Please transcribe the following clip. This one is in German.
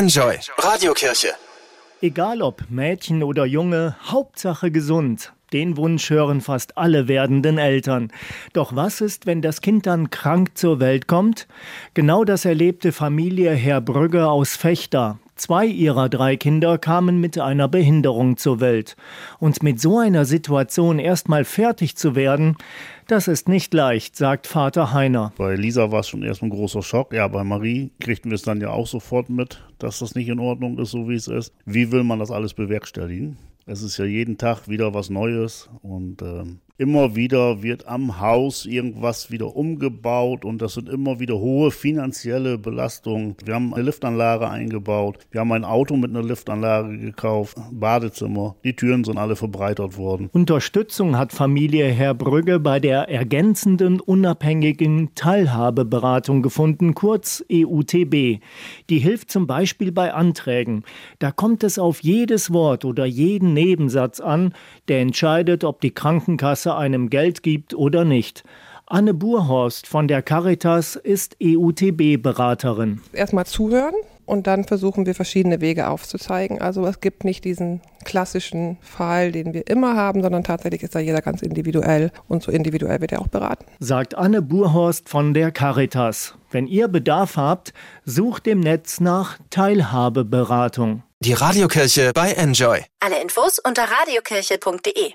Enjoy Radiokirche. Egal ob Mädchen oder Junge, Hauptsache gesund. Den Wunsch hören fast alle werdenden Eltern. Doch was ist, wenn das Kind dann krank zur Welt kommt? Genau das erlebte Familie Herr Brügge aus Fechter. Zwei ihrer drei Kinder kamen mit einer Behinderung zur Welt. Und mit so einer Situation erstmal fertig zu werden, das ist nicht leicht, sagt Vater Heiner. Bei Lisa war es schon erstmal ein großer Schock. Ja, bei Marie kriegten wir es dann ja auch sofort mit, dass das nicht in Ordnung ist, so wie es ist. Wie will man das alles bewerkstelligen? Es ist ja jeden Tag wieder was Neues und äh, immer wieder wird am Haus irgendwas wieder umgebaut und das sind immer wieder hohe finanzielle Belastungen. Wir haben eine Liftanlage eingebaut, wir haben ein Auto mit einer Liftanlage gekauft, Badezimmer, die Türen sind alle verbreitert worden. Unterstützung hat Familie Herr Brügge bei der ergänzenden unabhängigen Teilhabeberatung gefunden, kurz EUTB. Die hilft zum Beispiel bei Anträgen. Da kommt es auf jedes Wort oder jeden Nebensatz an, der entscheidet, ob die Krankenkasse einem Geld gibt oder nicht. Anne Burhorst von der Caritas ist EUTB-Beraterin. Erstmal zuhören und dann versuchen wir verschiedene Wege aufzuzeigen. Also es gibt nicht diesen klassischen Fall, den wir immer haben, sondern tatsächlich ist da jeder ganz individuell und so individuell wird er auch beraten. Sagt Anne Burhorst von der Caritas. Wenn ihr Bedarf habt, sucht im Netz nach Teilhabeberatung. Die Radiokirche bei Enjoy. Alle Infos unter radiokirche.de